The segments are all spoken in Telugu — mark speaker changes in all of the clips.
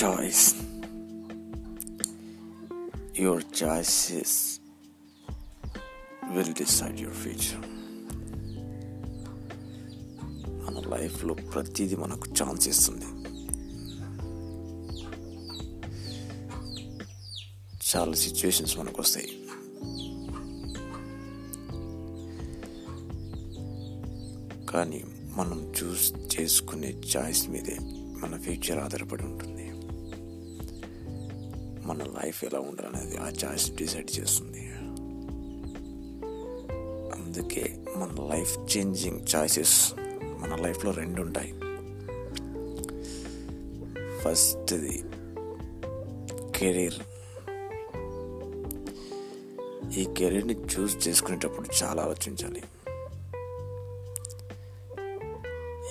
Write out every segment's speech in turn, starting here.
Speaker 1: choice. Your choices will decide your future. మన లైఫ్లో ప్రతిదీ మనకు ఛాన్స్ ఇస్తుంది చాలా సిచ్యువేషన్స్ మనకు వస్తాయి కానీ మనం చూస్ చేసుకునే చాయిస్ మీదే మన ఫ్యూచర్ ఆధారపడి ఉంటుంది మన లైఫ్ ఎలా ఉండాలనేది ఆ చాయిస్ డిసైడ్ చేస్తుంది. అందుకే మన లైఫ్ చేంజింగ్ చాయిసెస్ మన లైఫ్లో రెండు ఉంటాయి. ఫస్ట్ది కెరీర్. ఈ కెరీర్ని చూస్ చేసుకునేటప్పుడు చాలా ఆలోచించాలి.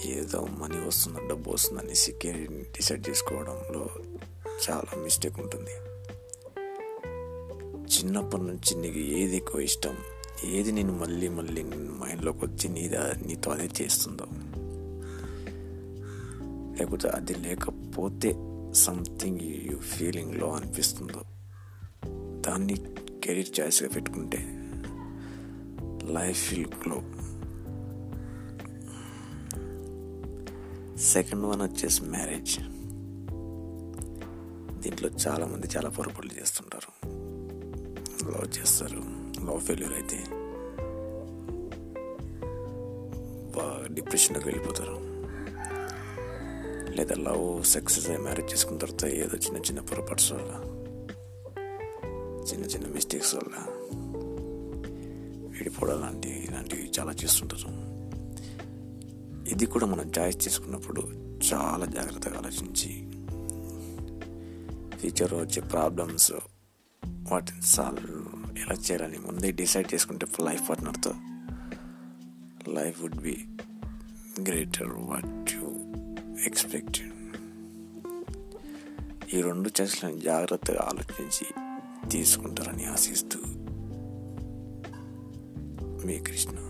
Speaker 1: ఏదో మనీ వస్తుందో డబ్బు వస్తుందనేసి కెరీర్ని డిసైడ్ చేసుకోవడంలో చాలా మిస్టేక్ ఉంటుంది. చిన్నప్పటి నుంచి నీకు ఏది ఎక్కువ ఇష్టం? ఏది నేను మళ్ళీ మళ్ళీ మైండ్లోకి వచ్చి నీదా నీతో అదే చేస్తుందో? లేకపోతే అది లేకపోతే సంథింగ్ యూ ఫీలింగ్లో అనిపిస్తుందో? దాన్ని కెరీర్ చాయిస్గా పెట్టుకుంటే life will glow. Second one వచ్చేసి మ్యారేజ్. దీంట్లో చాలామంది చాలా పొరపాట్లు చేస్తుంటారు. లవ్ చేస్తారు లవ్ ఫెయిల్యూర్ అయితే బాగా డిప్రెషన్లోకి వెళ్ళిపోతారు లేదా లవ్ సక్సెస్ అయ్యి మ్యారేజ్ చేసుకున్న తర్వాత ఏదో చిన్న చిన్న పొరపాట్స్ వల్ల చిన్న చిన్న మిస్టేక్స్ వల్ల విడిపోవడం లాంటివి ఇలాంటివి చాలా చేస్తుంటారు ఇది కూడా మనం చాయిస్ చేసుకున్నప్పుడు చాలా జాగ్రత్తగా ఆలోచించి ఫ్యూచర్లో వచ్చే ప్రాబ్లమ్స్ వాటిని సాల్వ్ ఎలా చేయాలని ముందే డిసైడ్ చేసుకుంటే life పార్ట్నర్తో life would be greater what you expected ఈ రెండు చర్చలను జాగ్రత్తగా ఆలోచించి తీసుకుంటారని ఆశిస్తూ మీ కృష్ణ.